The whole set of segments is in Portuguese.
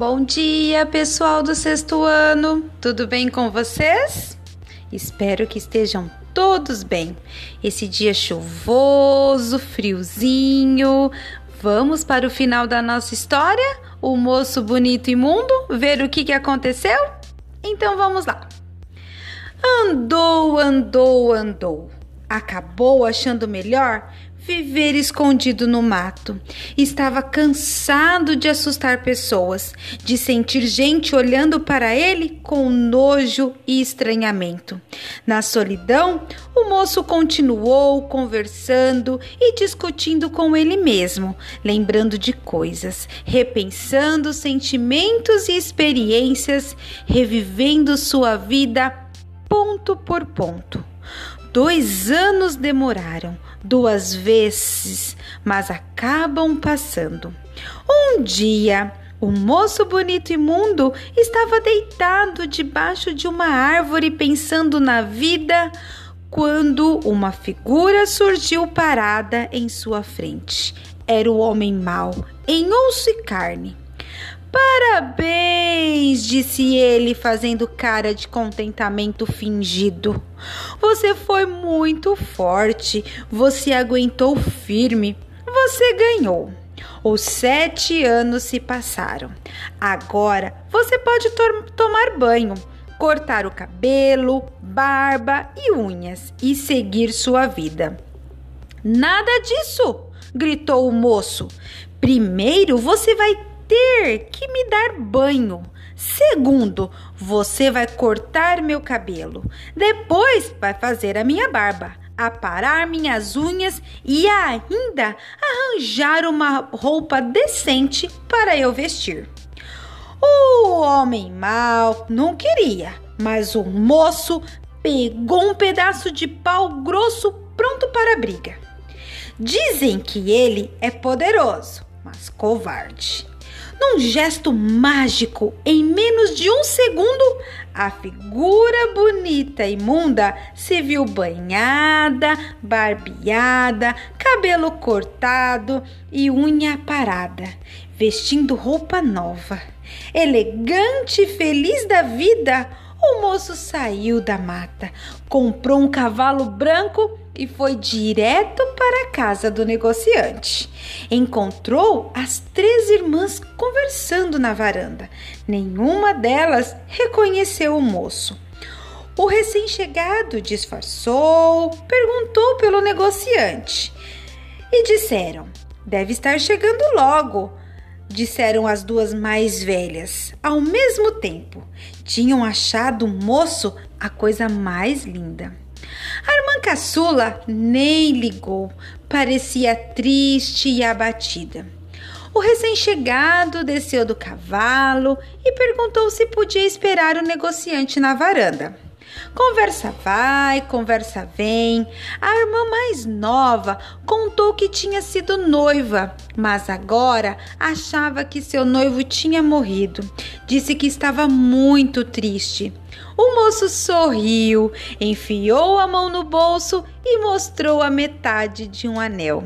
Bom dia, pessoal do sexto ano. Tudo bem com vocês? Espero que estejam todos bem. Esse dia chuvoso, friozinho. Vamos para o final da nossa história? O moço bonito e imundo? Ver o que, que aconteceu? Então vamos lá. Andou, andou, andou. Acabou achando melhor viver escondido no mato. Estava cansado de assustar pessoas, de sentir gente olhando para ele com nojo e estranhamento. Na solidão, o moço continuou conversando e discutindo com ele mesmo, lembrando de coisas, repensando sentimentos e experiências, revivendo sua vida ponto por ponto. Dois anos demoraram, duas vezes, mas acabam passando. Um dia, o moço bonito e imundo estava deitado debaixo de uma árvore pensando na vida quando uma figura surgiu parada em sua frente. Era o homem mau, em osso e carne. Parabéns, disse ele, fazendo cara de contentamento fingido. Você foi muito forte, você aguentou firme, você ganhou. Os sete anos se passaram. Agora você pode to tomar banho, cortar o cabelo, barba e unhas e seguir sua vida. Nada disso! gritou o moço. Primeiro você vai ter que me dar banho. Segundo, você vai cortar meu cabelo. Depois vai fazer a minha barba, aparar minhas unhas e ainda arranjar uma roupa decente para eu vestir. O homem mau não queria, mas o moço pegou um pedaço de pau grosso pronto para a briga. Dizem que ele é poderoso, mas covarde. Num gesto mágico, em menos de um segundo, a figura bonita e imunda se viu banhada, barbeada, cabelo cortado e unha parada, vestindo roupa nova. Elegante e feliz da vida, o moço saiu da mata, comprou um cavalo branco e foi direto para a casa do negociante. Encontrou as três irmãs conversando na varanda. Nenhuma delas reconheceu o moço. O recém-chegado disfarçou, perguntou pelo negociante e disseram: Deve estar chegando logo disseram as duas mais velhas, ao mesmo tempo. Tinham achado o moço a coisa mais linda. A irmã caçula nem ligou, parecia triste e abatida. O recém-chegado desceu do cavalo e perguntou se podia esperar o negociante na varanda. Conversa vai, conversa vem. A irmã mais nova contou que tinha sido noiva, mas agora achava que seu noivo tinha morrido. Disse que estava muito triste. O moço sorriu, enfiou a mão no bolso e mostrou a metade de um anel.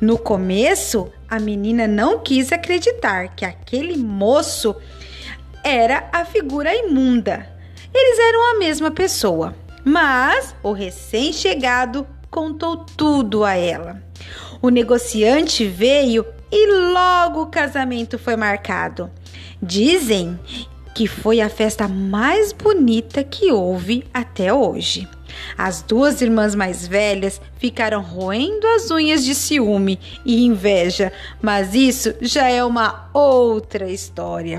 No começo, a menina não quis acreditar que aquele moço era a figura imunda eles eram a mesma pessoa, mas o recém-chegado contou tudo a ela. O negociante veio e logo o casamento foi marcado. Dizem que foi a festa mais bonita que houve até hoje. As duas irmãs mais velhas ficaram roendo as unhas de ciúme e inveja, mas isso já é uma outra história.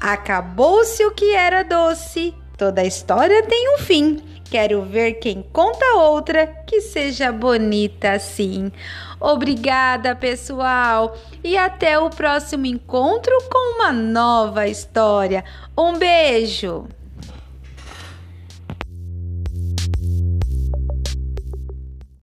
Acabou-se o que era doce Toda história tem um fim. Quero ver quem conta outra que seja bonita assim. Obrigada, pessoal, e até o próximo encontro com uma nova história. Um beijo!